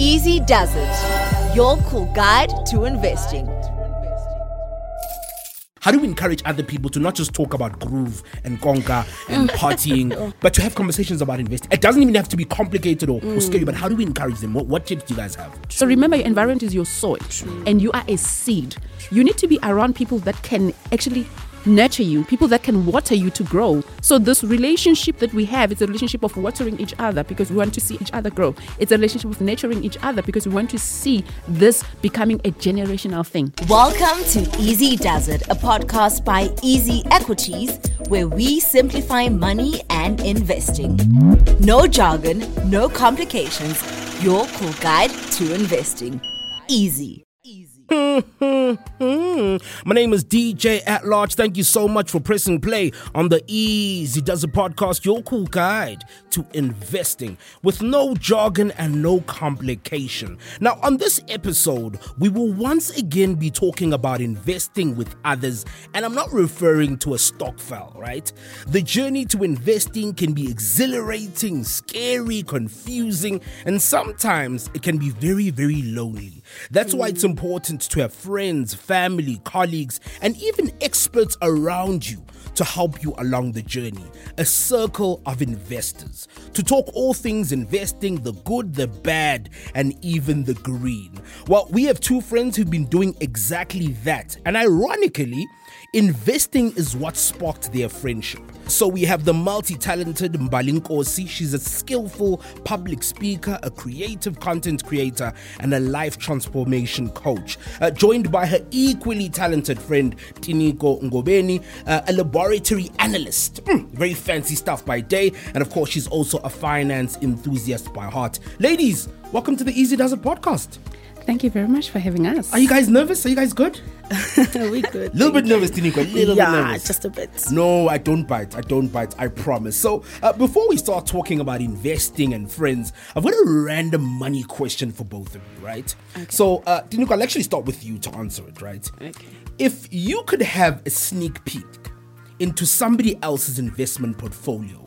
Easy Does It, your cool guide to investing. How do we encourage other people to not just talk about groove and conga and partying, but to have conversations about investing? It doesn't even have to be complicated or, or mm. scary, but how do we encourage them? What, what tips do you guys have? So remember, your environment is your soil, and you are a seed. You need to be around people that can actually nurture you, people that can water you to grow. So this relationship that we have is a relationship of watering each other because we want to see each other grow. It's a relationship of nurturing each other because we want to see this becoming a generational thing. Welcome to Easy Does It, a podcast by Easy Equities, where we simplify money and investing. No jargon, no complications, your cool guide to investing. Easy. My name is DJ at Large. Thank you so much for pressing play on the Easy Does It podcast, your cool guide to investing with no jargon and no complication. Now, on this episode, we will once again be talking about investing with others, and I'm not referring to a stokvel, right? The journey to investing can be exhilarating, scary, confusing, and sometimes it can be very, very lonely. That's why it's hmm. important to have friends, family, colleagues, and even experts around you to help you along the journey. A circle of investors to talk all things investing the good, the bad, and even the green. Well, we have two friends who've been doing exactly that, and ironically, Investing is what sparked their friendship. So we have the multi-talented Mbali Nkosi. She's a skillful public speaker, a creative content creator, and a life transformation coach. Uh, joined by her equally talented friend Tinyiko Ngobeni, uh, a laboratory analyst. Mm, very fancy stuff by day, and of course, she's also a finance enthusiast by heart. Ladies, welcome to the Easy Does It podcast. Thank you very much for having us. Are you guys nervous? Are you guys good? we good. A little bit nervous, Tinyiko. A little yeah, bit nervous. just a bit. No, I don't bite. I don't bite. I promise. So, uh, before we start talking about investing and friends, I've got a random money question for both of you, right? So, uh, I'll actually start with you to answer it, right? Okay. If you could have a sneak peek into somebody else's investment portfolio,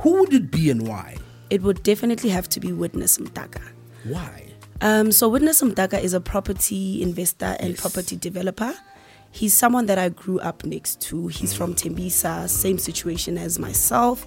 who would it be and why? It would definitely have to be Witness Mtaka. Why? Um, so Witness Mtaka is a property investor and Yes. property developer. He's someone that I grew up next to. He's from Tembisa, same situation as myself.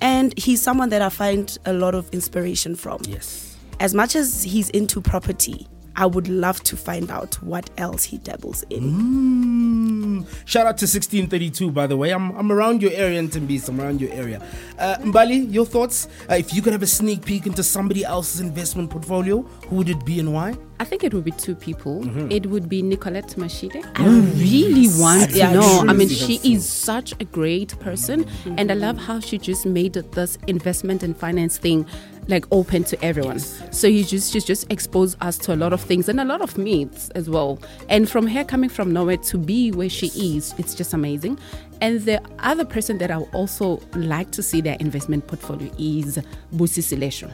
And he's someone that I find a lot of inspiration from. Yes. As much as he's into property, I would love to find out what else he dabbles in. Mm. Shout out to 1632, by the way. I'm, I'm around your area in Timbis. I'm around your area. Uh, Mbali, your thoughts? Uh, if you could have a sneak peek into somebody else's investment portfolio, who would it be and why? I think it would be two people. Mm-hmm. It would be Nicolette Mashile. I really want to Yeah, know. I mean, she helpful. is such a great person, and I love how she just made this investment and finance thing like open to everyone. So you just she's just exposed us to a lot of things and a lot of myths as well. And from her coming from nowhere to be where she is, it's just amazing. And the other person that I would also like to see their investment portfolio is Busi Silesho.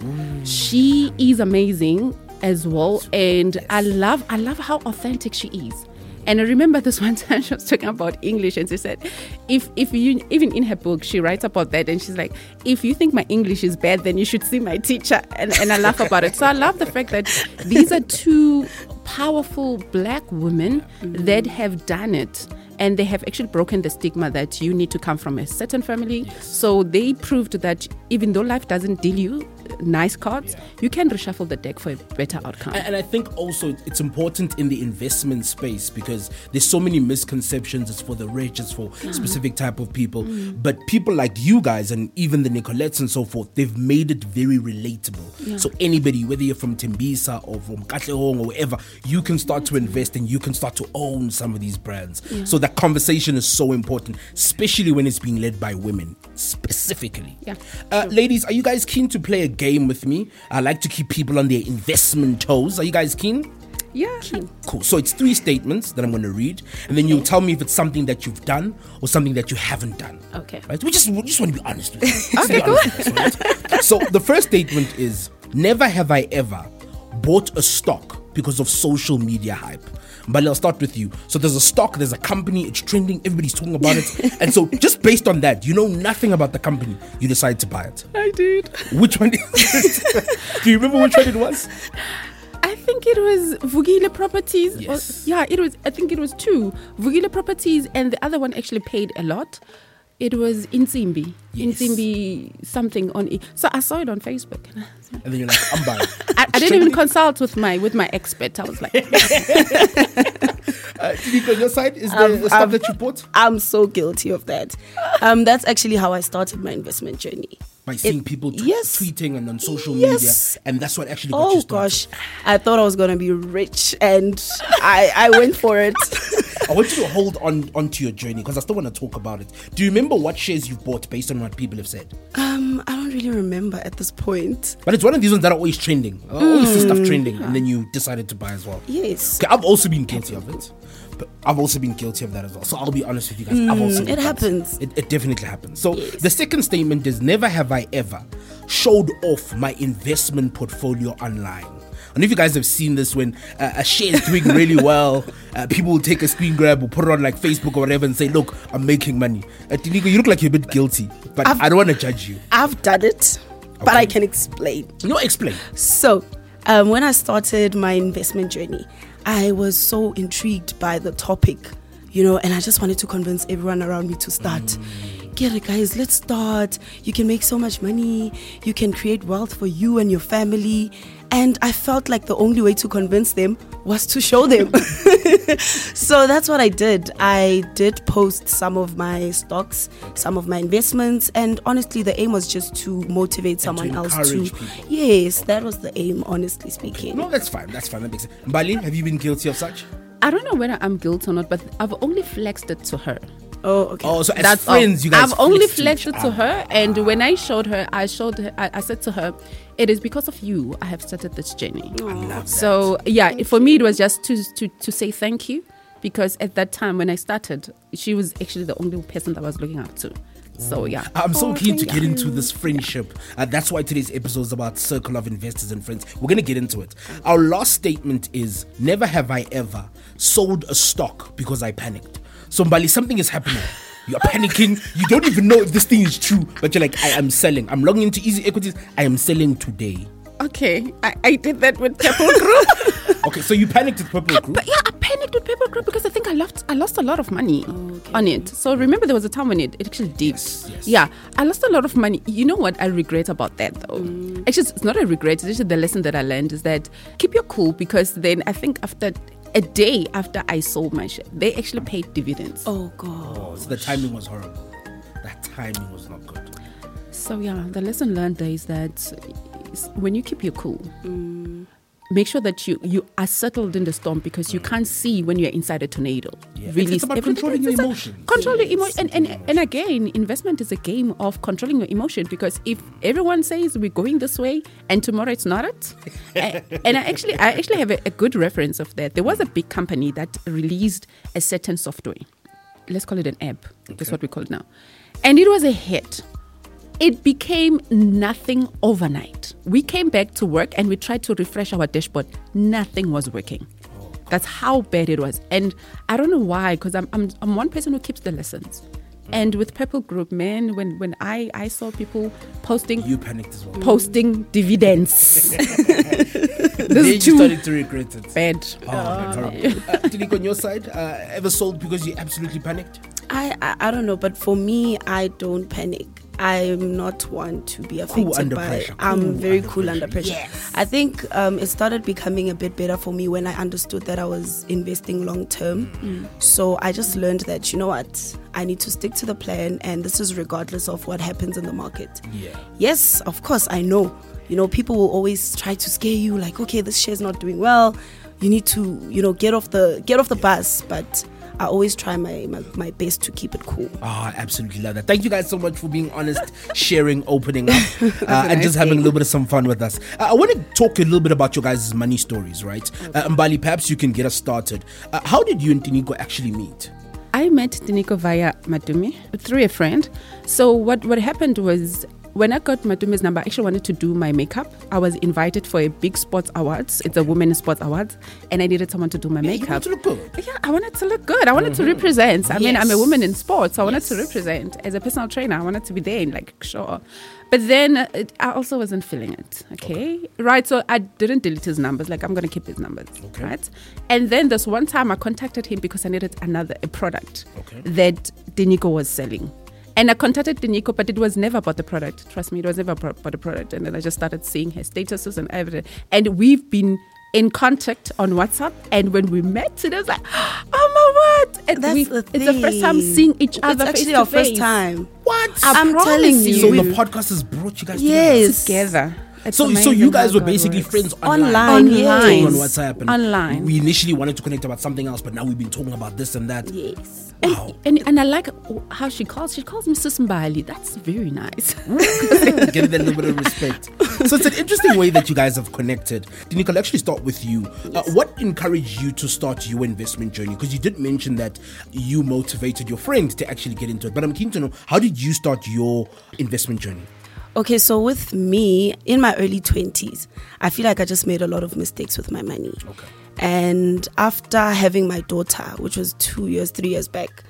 Mm. She is amazing as well, and I love I love how authentic she is. And I remember this one time she was talking about English, and she said, "If if you even in her book she writes about that, and she's like, if you think my English is bad, then you should see my teacher." And and I laugh about it. So I love the fact that these are two powerful black women that have done it and they have actually broken the stigma that you need to come from a certain family. So they proved that even though life doesn't deal you nice cards, you can reshuffle the deck for a better outcome. And, and I think also it's important in the investment space because there's so many misconceptions. It's for the rich, it's for specific type of people. But people like you guys and even the Nicolettes and so forth, they've made it very relatable. So anybody, whether you're from Tembisa or from Katlehong or wherever, you can start to invest and you can start to own some of these brands. So that conversation is so important, especially when it's being led by women specifically. Yeah, Uh, ladies, are you guys keen to play a game with me? I like to keep people on their investment toes. Are you guys keen? yeah. Keen. Cool. So it's three statements that I'm going to read, and then you'll tell me if it's something that you've done or something that you haven't done. Okay. Right? We just we just want to be honest with you. Honest with us, right? So the first statement is: Never have I ever bought a stock because of social media hype. But I'll start with you. So there's a stock, there's a company, it's trending, everybody's talking about it. and so just based on that, you know nothing about the company, you decide to buy it. I did. Which one? Do you remember which one it was? I think it was Vukile Properties. or- Yes. yeah, it was. I think it was two Vukile Properties, and the other one actually paid a lot. It was Insimbi, Yes. Insimbi something on. it. So I saw it on Facebook. And I, And then you're like, I'm buying. I, I didn't even consult with my with my expert. I was like, Uh, Tinyiko, on your side, is there Um, stuff um, that you bought? I'm so guilty of that. Um, that's actually how I started my investment journey. By seeing It- people t- yes. tweeting and on social Yes. media. And that's what actually got you Oh gosh, I thought I was gonna be rich, and I I went for it. I want you to hold on onto your journey because I still want to talk about it. Do you remember what shares you've bought based on what people have said? um, I don't really remember at this point. But it's one of these ones that are always trending. I always see Mm. stuff trending, and then you decided to buy as well. Yes, Okay, I've also been guilty of it. But I've also been guilty of that as well. So I'll be honest with you guys. I've also Mm, been it happens. It, it definitely happens. So Yes. the second statement is never have I ever showed off my investment portfolio online. I don't know if you guys have seen this when uh, a share is doing really well, uh, people will take a screen grab or put it on like Facebook or whatever and say, "Look, I'm making money." Uh, Tinyiko, you look like you're a bit guilty, but I've- I don't want to judge you. I've done it, but I can explain. No, explain. So, um, when I started my investment journey, I was so intrigued by the topic, you know, and I just wanted to convince everyone around me to start. Get it, guys, let's start. You can make so much money, you can create wealth for you and your family. And I felt like the only way to convince them was to show them. so that's what I did. I did post some of my stocks, some of my investments, and honestly, the aim was just to motivate someone else to. people. Yes, that was the aim, honestly speaking. No, that's fine. That's fine. That makes sense. Mbali, have you been guilty of such? I don't know whether I'm guilty or not, but I've only flexed it to her. Oh, okay. Oh, so as That's all. friends, you guys. I've only flexed it to ah. her, and when I showed her, I showed her. I, I said to her, "It is because of you I have started this journey." love So yeah, for me, it was just to to to say thank you, because at that time when I started, she was actually the only person that I was looking up to. So yeah, I'm so Oh, keen to thank get into this friendship. Uh, that's why today's episode is about circle of investors and friends. We're going to get into it. Our last statement is never have I ever sold a stock because I panicked. So, Mbali, something is happening. You're panicking. You don't even know if this thing is true, but you're like, I am selling. I'm logging into Easy Equities. I am selling today. okay, I, I did that with Purple Group. Okay, so you panicked with Purple Group. But yeah, I panicked with Purple Group because I think I lost I lost a lot of money on it. So remember there was a time when it, it actually dipped. Yes, yes. Yeah, I lost a lot of money. You know what I regret about that though? Mm. Actually, it's not a regret. It's actually the lesson that I learned is that keep your cool because then I think after a day after I sold my share, they actually paid dividends. Oh, God. Oh, so the timing was horrible. That timing was not good. So yeah, the lesson learned there is that when you keep your cool, mm. Make sure that you you are settled in the storm because you can't see when you're inside a tornado. Yeah, it's- it's about controlling your emotions. Control your emotion, and, and and again, investment is a game of controlling your emotion because if everyone says we're going this way and tomorrow it's not it, and I actually I actually have a, a good reference of that. There was a big company that released a certain software. Let's call it an app. That's what we call it now, and it was a hit it became nothing overnight. We came back to work and we tried to refresh our dashboard. Nothing was working. That's how bad it was. And I don't know why, because I'm, I'm, I'm one person who keeps the lessons. And with Purple Group, man, when, when I, I saw people posting You panicked as well. posting dividends, Then this you is too started to regret it. bad. Oh, that's horrible. Uh, Tinyiko, on your side, uh, ever sold because you absolutely panicked? I, I I don't know, but for me, I don't panic. I'm not one to be affected under by. pressure. I'm Cool very under cool under pressure. pressure. I think um, it started becoming a bit better for me when I understood that I was investing long term. Mm. So I just learned that you know what, I need to stick to the plan, and this is regardless of what happens in the market. Yeah. Yes, of course, I know. You know, people will always try to scare you, like, okay, this share's not doing well. You need to, you know, get off the get off the bus. But I always try my, my, my best to keep it cool. Oh, I absolutely love that. Thank you guys so much for being honest, sharing, opening up, uh, and nice just having a little bit of some fun with us. Uh, I want to talk a little bit about your guys' money stories, right? Uh, Mbali, perhaps you can get us started. Uh, how did you and Tinyiko actually meet? I met Tinyiko via Madumi through a friend. So what what happened was when I got Matume's number, I actually wanted to do my makeup. I was invited for a big sports awards. It's a women's sports awards, and I needed someone to do my You makeup. to look good. Yeah, I wanted to look good. I wanted to represent. I mean, I'm a woman in sports, so I wanted to represent. As a personal trainer, I wanted to be there and like, sure. But then uh, it, I also wasn't feeling it. Okay? Right. So I didn't delete his numbers. Like, I'm going to keep his numbers. Okay. Right. And then this one time I contacted him because I needed another a product Okay. that Tinyiko was selling. And I contacted Tinyiko, but it was never about the product. Trust me, it was never about about the product. And then I just started seeing her statuses and everything. And we've been in contact on WhatsApp. And when we met, it was like, oh my word! And That's we- the It's the first time seeing each other. It's actually face our to first face. time. What? I I'm telling you. so the podcast has brought you guys Yes. together. It's. So, so you guys were basically works. friends online. Online, Online. On. WhatsApp. And Online. We initially wanted to connect about something else, but now we've been talking about this and that. Yes. Wow. And, and I like how she calls. She calls me Sis Mbali. That's very nice. Give it a little bit of respect. So it's an interesting way that you guys have connected. Tinyiko, I'll actually start with you. Uh, what encouraged you to start your investment journey? Because you did mention that you motivated your friend to actually get into it. But I'm keen to know how did you start your investment journey? Okay, so with me in my early 20s, I feel like I just made a lot of mistakes with my money. Okay. And after having my daughter, which was two years, three years back,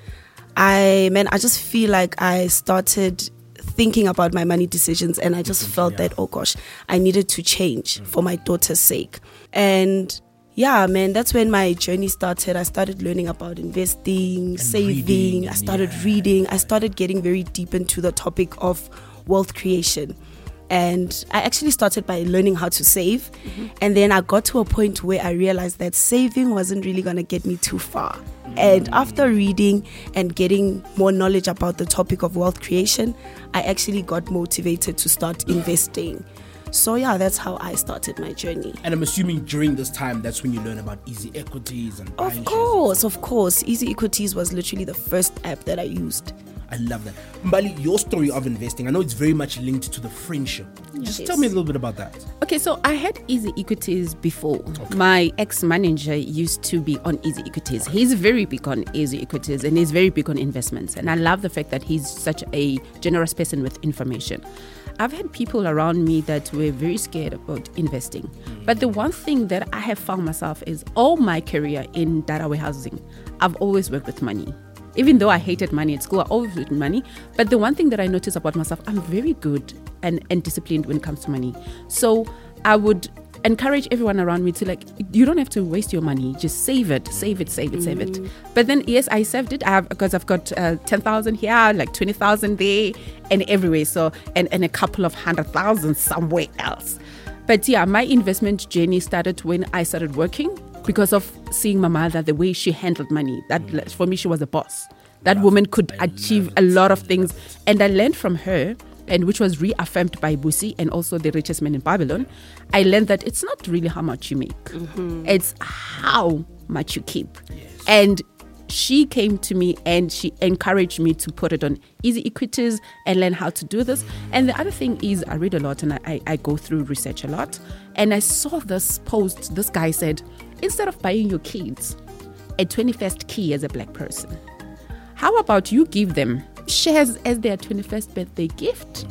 I, man, I just feel like I started thinking about my money decisions and I just mm, felt that, oh gosh, I needed to change mm. for my daughter's sake. And yeah, man, that's when my journey started. I started learning about investing, saving. reading, I started yeah. reading. I started getting very deep into the topic of wealth creation. And I actually started by learning how to save. And then I got to a point where I realized that saving wasn't really going to get me too far. And after reading and getting more knowledge about the topic of wealth creation, I actually got motivated to start investing. So, yeah, that's how I started my journey. And I'm assuming during this time, that's when you learn about easy equities and Of course, of course. Easy Equities was literally the first app that I used. I love that. Mbali, your story of investing, I know it's very much linked to the friendship. Just Yes. tell me a little bit about that. Okay, so I had Easy Equities before. My ex manager used to be on Easy Equities. He's very big on Easy Equities and he's very big on investments. And I love the fact that he's such a generous person with information. I've had people around me that were very scared about investing. Hmm. But the one thing that I have found myself is all my career in data warehousing, I've always worked with money even though I hated money at school, I always hated money. But the one thing that I noticed about myself, I'm very good and, and disciplined when it comes to money. So I would encourage everyone around me to like, you don't have to waste your money. Just save it, save it, save it, save it. But then, yes, I saved it. I have because I've got uh, ten thousand here, like twenty thousand there, and everywhere. So and and a couple of hundred thousand somewhere else. But yeah, my investment journey started when I started working because of seeing my mother, the way she handled money. That for me, she was a boss. That woman could achieve a lot of things, and I learned from her. And which was reaffirmed by Busi and also the richest man in Babylon. I learned that it's not really how much you make, it's how much you keep. And she came to me and she encouraged me to put it on easy equities and learn how to do this. And the other thing is, I read a lot and I, I go through research a lot. And I saw this post. This guy said, instead of buying your kids a 21st key as a black person, how about you give them shares as their 21st birthday gift?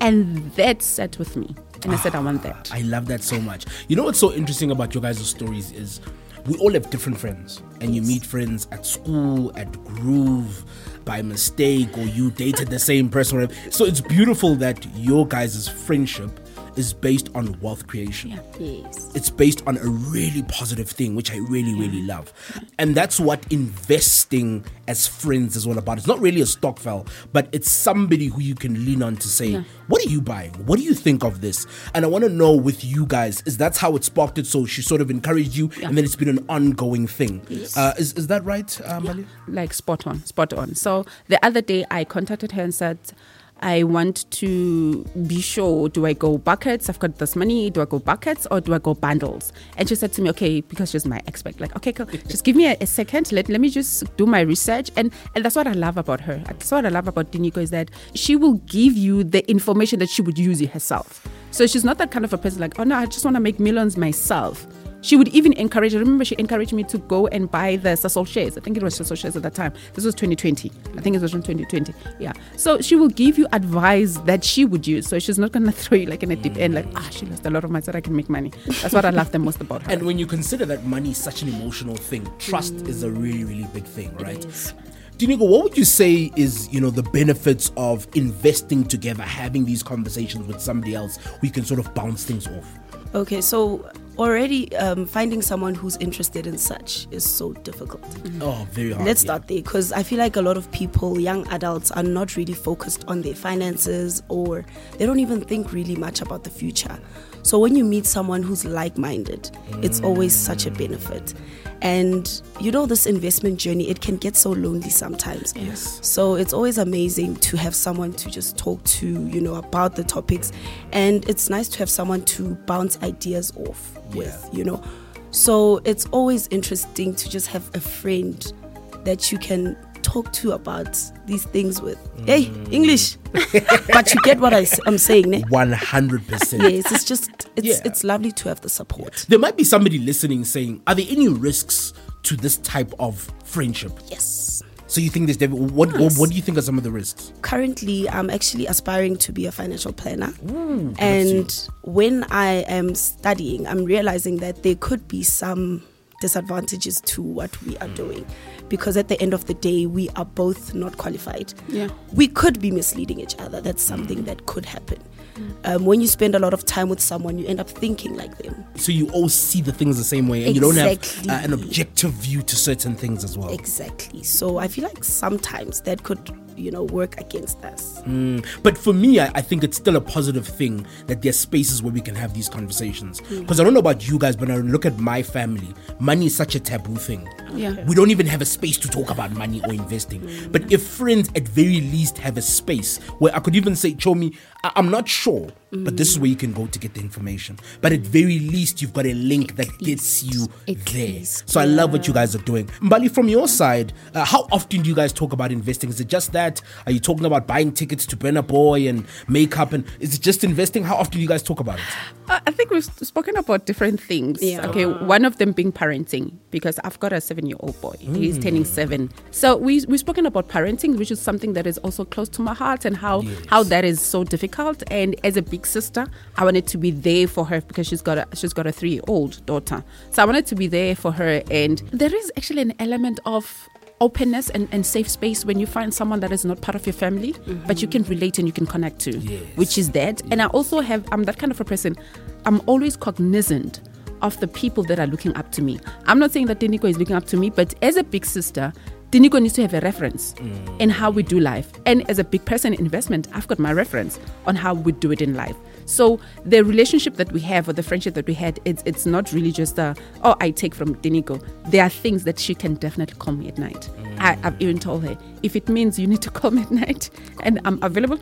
And that sat with me. And I said, I want that. I love that so much. You know what's so interesting about your guys' stories is we all have different friends, and you meet friends at school, at Groove, by mistake, or you dated the same person. So it's beautiful that your guys' friendship is based on wealth creation. Yes. It's based on a really positive thing, which I really, really love. And that's what investing as friends is all about. It's not really a stokvel, but it's somebody who you can lean on to say, What are you buying? What do you think of this? And I want to know with you guys, is that's how it sparked it? So she sort of encouraged you, and then it's been an ongoing thing. Uh, is, is that right, uh, Mbali? like spot on, spot on. So the other day I contacted her and said, I want to be sure do I go buckets? I've got this money. Do I go buckets or do I go bundles? And she said to me, okay, because she's my expert, like, okay, cool. just give me a, a second. Let, let me just do my research. And, and that's what I love about her. That's what I love about Tinyiko is that she will give you the information that she would use it herself. So she's not that kind of a person like, oh no, I just want to make millions myself She would even encourage. Remember she encouraged me to go and buy the Sasol shares. I think it was Sasol shares at that time. This was 2020. I think it was from 2020. Yeah. So she will give you advice that she would use. So she's not gonna throw you like in a deep end, like ah, she lost a lot of money so I can make money. That's what I love the most about her. And when you consider that money is such an emotional thing, trust is a really, really big thing, right? is. Tinyiko, what would you say is, you know, the benefits of investing together, having these conversations with somebody else who you can sort of bounce things off? Okay, so already um, finding someone who's interested in such is so difficult. Oh, very hard. Let's yeah. start there because I feel like a lot of people, young adults, are not really focused on their finances or they don't even think really much about the future. So when you meet someone who's like minded, it's always such a benefit. And you know, this investment journey, it can get so lonely sometimes. Yes. So it's always amazing to have someone to just talk to, you know, about the topics. And it's nice to have someone to bounce ideas off with, you know. So it's always interesting to just have a friend that you can talk to about these things with. Hey, Mm. English. but you get what I, am saying, ne? 100%. Yes, it's just it's Yeah. it's lovely to have the support. There might be somebody listening saying, Are there any risks to this type of friendship? Yes. So you think this, dev- what, what Yes. what do you think are some of the risks? currently I'm actually aspiring to be a financial planner. and when I am studying, I'm realizing that there could be some disadvantages to what we are doing because at the end of the day we are both not qualified. Yeah. We could be misleading each other. That's something that could happen. Um, when you spend a lot of time with someone, you end up thinking like them. So you all see the things the same way and you don't have uh, an objective view to certain things as well. Exactly. So I feel like sometimes that could, you know, work against us. Mm. But for me, I, I think it's still a positive thing that there's spaces where we can have these conversations. Because I don't know about you guys, but when I look at my family, money is such a taboo thing. Yeah. We don't even have a space to talk about money or investing. But if friends at very least have a space where I could even say, Chomi, I- I'm not sure, but this is where you can go to get the information. But at very least, you've got a link that gets you At there. least, So I love what you guys are doing. Mbali, from your side, uh, how often do you guys talk about investing? Is it just that? Are you talking about buying tickets to Burna Boy and makeup? And is it just investing? How often do you guys talk about it? Uh, I think we've spoken about different things. Yeah. Okay, one of them being parenting because I've got a seven-year-old boy. Mm. He's turning seven. So we we've spoken about parenting, which is something that is also close to my heart, and how how that is so difficult. And as a big sister, I wanted to be there for her because she's got a she's got a three-year-old daughter. So I wanted to be there for her. And there is actually an element of openness and, and safe space when you find someone that is not part of your family mm-hmm. but you can relate and you can connect to which is that and i also have i'm that kind of a person i'm always cognizant of the people that are looking up to me i'm not saying that Tinyiko is looking up to me but as a big sister Tinyiko needs to have a reference in how we do life. And as a big person in investment, I've got my reference on how we do it in life. So the relationship that we have or the friendship that we had, it's it's not really just a oh I take from Tinyiko. There are things that she can definitely call me at night. I, I've even told her if it means you need to call me at night and I'm available,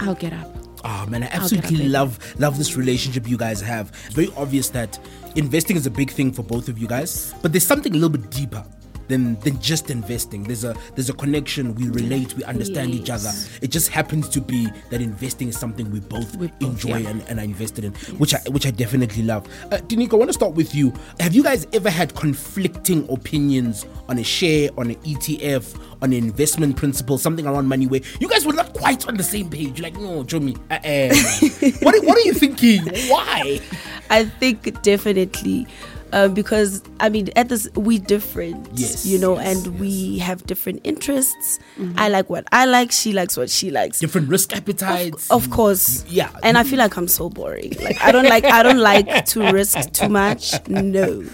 I'll get up. Oh man, I absolutely love love this relationship you guys have. It's very obvious that investing is a big thing for both of you guys, but there's something a little bit deeper than than just investing. There's a there's a connection. We relate. We understand each other. It just happens to be that investing is something we both, We both, enjoy yeah. and, and are invested in, which I which I definitely love. Uh, I want to start with you. Have you guys ever had conflicting opinions on a share, on an ETF, on an investment principle, something around money where you guys were not quite on the same page? You're like, no, Jomi, uh, uh, what, what are you thinking? Why? I think definitely. Um, because I mean, at this we different, Yes, you know, yes, and we have different interests. I like what I like, she likes what she likes. Different risk appetites. Of course, Yeah. And I feel like I'm so boring. Like I don't like I don't like to risk too much. No.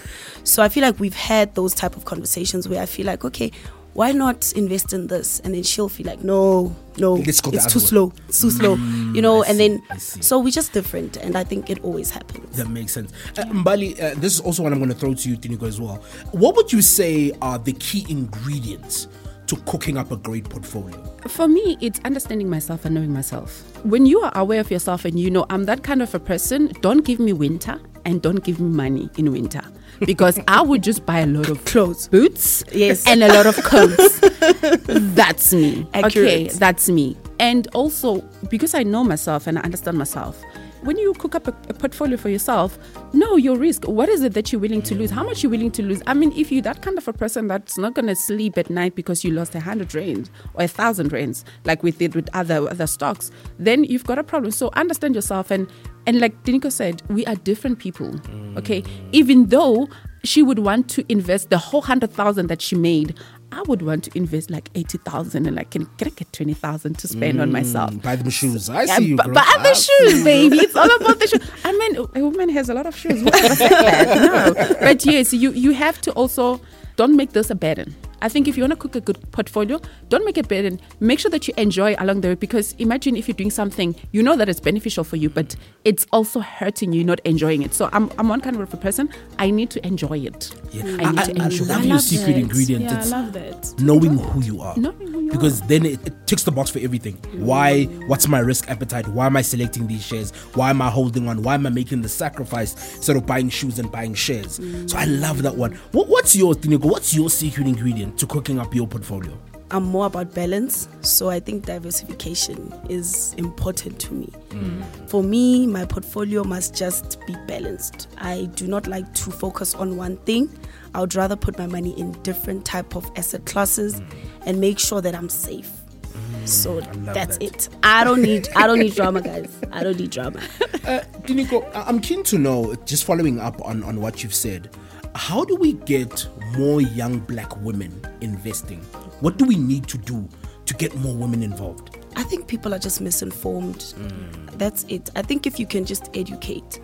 So I feel like we've had those type of conversations where I feel like, okay, why not invest in this? And then she'll feel like, no, no, Let's go the it's too way. slow, it's too slow, you know. I and then so we're just different, and I think it always happens. That makes sense. Uh, Mbali, uh, this is also what I'm going to throw to you, Tinyiko, as well. What would you say are the key ingredients to cooking up a great portfolio? For me, it's understanding myself and knowing myself. When you are aware of yourself and you know I'm that kind of a person, don't give me winter and don't give me money in winter. Because I would just buy a lot of Clothes. boots, Yes. and a lot of coats. that's me. Okay, that's me. And also because I know myself and I understand myself, when you cook up a, a portfolio for yourself, know your risk. What is it that you're willing to lose? How much you're willing to lose? I mean, if you're that kind of a person that's not going to sleep at night because you lost a hundred rands or a thousand rands, like we did with other other stocks, then you've got a problem. So understand yourself and and like Tinyiko said, we are different people. Okay, even though she would want to invest the whole hundred thousand that she made. I would want to invest like eighty thousand and like can, can I get twenty thousand to spend on mm, myself? Buy them shoes. I Yeah, see you, girl. buy the shoes, baby. It's all about the shoes. I mean, a woman has a lot of shoes. Who ever said that? No. But yes, you, you have to also don't make this a burden. I think if you want to cook a good portfolio, don't make it a burden. Make sure that you enjoy along the way because imagine if you're doing something, you know that it's beneficial for you, but it's also hurting you, not enjoying it. So I'm, I'm one kind of a person, I need to enjoy it. Yeah. I need I- to I enjoy love it. your secret that. ingredient. Yeah, It's I love that. knowing who you are. Knowing who you because then it, it ticks the box for everything. Why? What's my risk appetite? Why am I selecting these shares? Why am I holding on? Why am I making the sacrifice instead of buying shoes and buying shares? Mm. So I love that one. What, what's your Tinyiko? What's your secret ingredient to cooking up your portfolio? I'm more about balance, so I think diversification is important to me. Mm. For me, my portfolio must just be balanced. I do not like to focus on one thing. I would rather put my money in different type of asset classes mm. and make sure that I'm safe. Mm. So that's that. it. I don't need I don't need drama, guys. I don't need drama. Uh, Tinyiko, I- I'm keen to know, just following up on, on what you've said, how do we get more young black women investing? What do we need to do to get more women involved? I think people are just misinformed. That's it. I think if you can just educate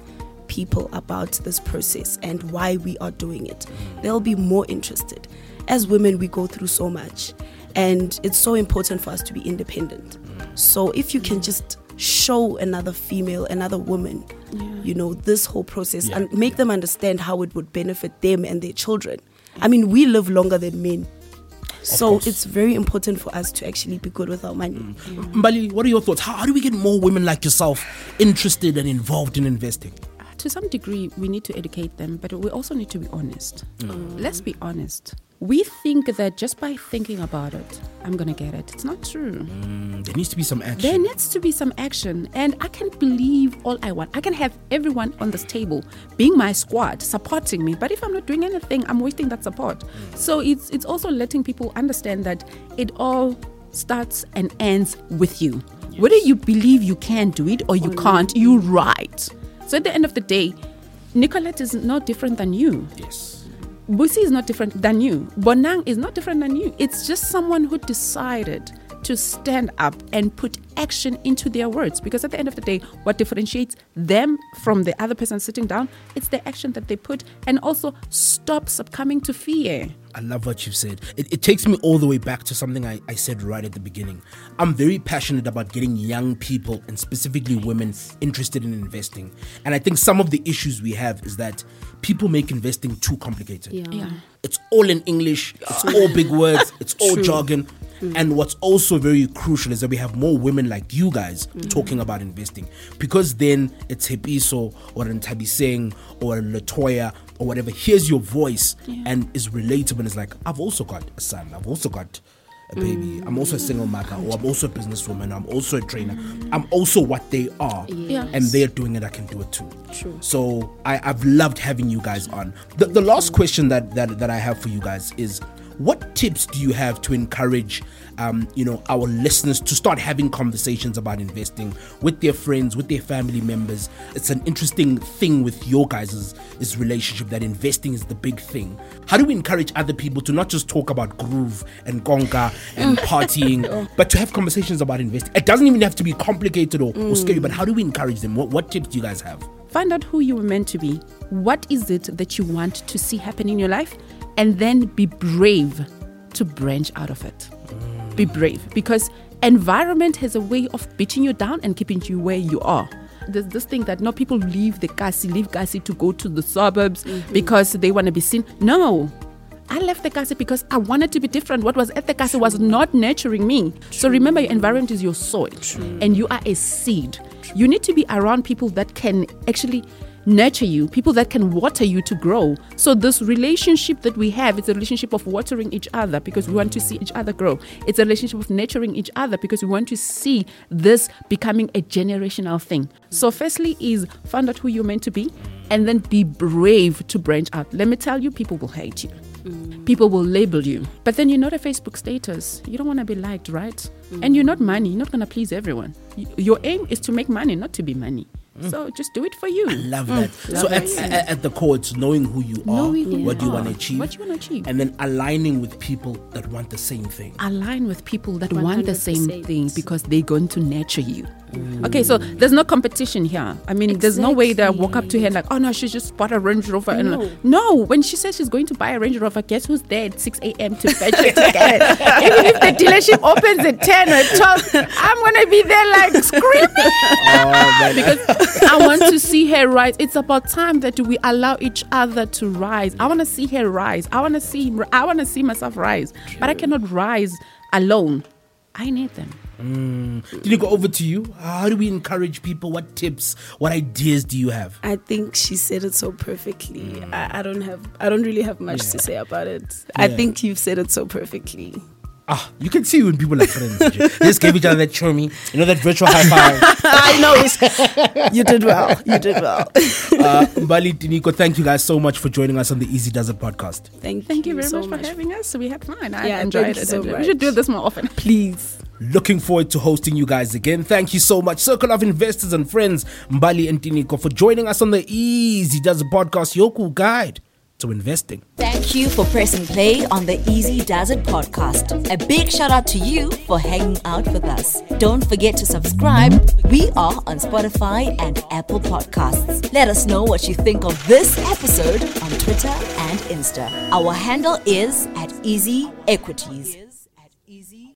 people about this process and why we are doing it, they'll be more interested. As women, we go through so much, and it's so important for us to be independent. So if you can just show another female, another woman, you know, this whole process Yeah, and make them understand how it would benefit them and their children. I mean, we live longer than men. So course. it's very important for us to actually be good with our money. Mm. Mbali, what are your thoughts? How, how do we get more women like yourself interested and involved in investing? To some degree, we need to educate them, but we also need to be honest. Let's be honest. We think that just by thinking about it, I'm going to get it. It's not true. Mm, there needs to be some action. There needs to be some action. And I can believe all I want. I can have everyone on this table being my squad, supporting me. But if I'm not doing anything, I'm wasting that support. So it's it's also letting people understand that it all starts and ends with you. Whether you believe you can do it or you can't, you're right. So at the end of the day, Nicolette is no different than you. yes. Busi is not different than you. Bonang is not different than you. It's just someone who decided to stand up and put action into their words. Because at the end of the day, what differentiates them from the other person sitting down, it's the action that they put and also stop succumbing to fear. I love what you've said. It, it takes me all the way back to something I, I said right at the beginning. I'm very passionate about getting young people and specifically women interested in investing. And I think some of the issues we have is that people make investing too complicated. Yeah. Yeah. It's all in English, it's all big words, it's all jargon. Mm. And what's also very crucial is that we have more women like you guys mm. talking about investing. Because then it's Hepiso or Ntabiseng or Latoya or whatever hears your voice and is relatable and is like, I've also got a son, I've also got a baby, mm. I'm also a single mother, or I'm also a businesswoman, I'm also a trainer, I'm also what they are. Yeah. And they're doing it, I can do it too. True. So I, I've loved having you guys on. The, the last question that, that that I have for you guys is what tips do you have to encourage um, you know our listeners to start having conversations about investing with their friends with their family members? It's an interesting thing with your guys' is relationship that investing is the big thing. How do we encourage other people to not just talk about groove and gonga and partying but to have conversations about investing? It doesn't even have to be complicated or, or scary but how do we encourage them? What, what tips do you guys have? Find out who you were meant to be. What is it that you want to see happen in your life? And then be brave to branch out of it. Be brave because environment has a way of beating you down and keeping you where you are. There's this thing that no people leave the Kasi, leave Kasi to go to the suburbs because they want to be seen. No. I left the Kasi because I wanted to be different. What was at the Kasi was not nurturing me. So remember, your environment is your soil, and you are a seed. You need to be around people that can actually nurture you, people that can water you to grow. So this relationship that we have, it's a relationship of watering each other because we want to see each other grow. It's a relationship of nurturing each other because we want to see this becoming a generational thing. So firstly is find out who you're meant to be and then be brave to branch out. Let me tell you, people will hate you. Mm. People will label you. But then you're not a Facebook status. You don't want to be liked, right? And you're not money. You're not going to please everyone. Your aim is to make money, not to be money. Mm. So just do it for you. Love mm. that. so love at, at, at the core, it's knowing who you are, Knowing who what you you want to achieve, what you wanna achieve. and then aligning with people that want the same thing. align with people that want the same thing because they're going to nurture you. Mm. Okay, so there's no competition here. I mean, there's no way that I walk up to her and like, oh no, she just bought a Range Rover. And No. like, no, when she says she's going to buy a Range Rover, guess who's there at 6 a.m. to fetch her to it? Even if the dealership opens at 10 or 12, I'm going to be there like screaming oh, because I want to see her rise. It's about time that we allow each other to rise. I want to see her rise. I want to see I want to see myself rise. But I cannot rise alone. I need them. Mm. Did you go over to you? How do we encourage people? What tips, what ideas do you have? I think she said it so perfectly. Mm. I, I don't have, I don't really have much to say about it. I think you've said it so perfectly. Ah, you can see when people are friends. They just give each other that chummy, you know, that virtual high five. I know it's, you did well. You did well. uh, Mbali Tinyiko, thank you guys so much for joining us on the Easy Does It podcast. Thank, Thank you very so much, for having us. We had fun. I Yeah, enjoyed it. you so we should do this more often. Please. Looking forward to hosting you guys again. Thank you so much, Circle of Investors and Friends, Mbali and Tinyiko, for joining us on the Easy Does It podcast, your cool guide to investing. Thank you for pressing play on the Easy Does It podcast. A big shout out to you for hanging out with us. Don't forget to subscribe. We are on Spotify and Apple Podcasts. Let us know what you think of this episode on Twitter and Insta. Our handle is at Easy Equities.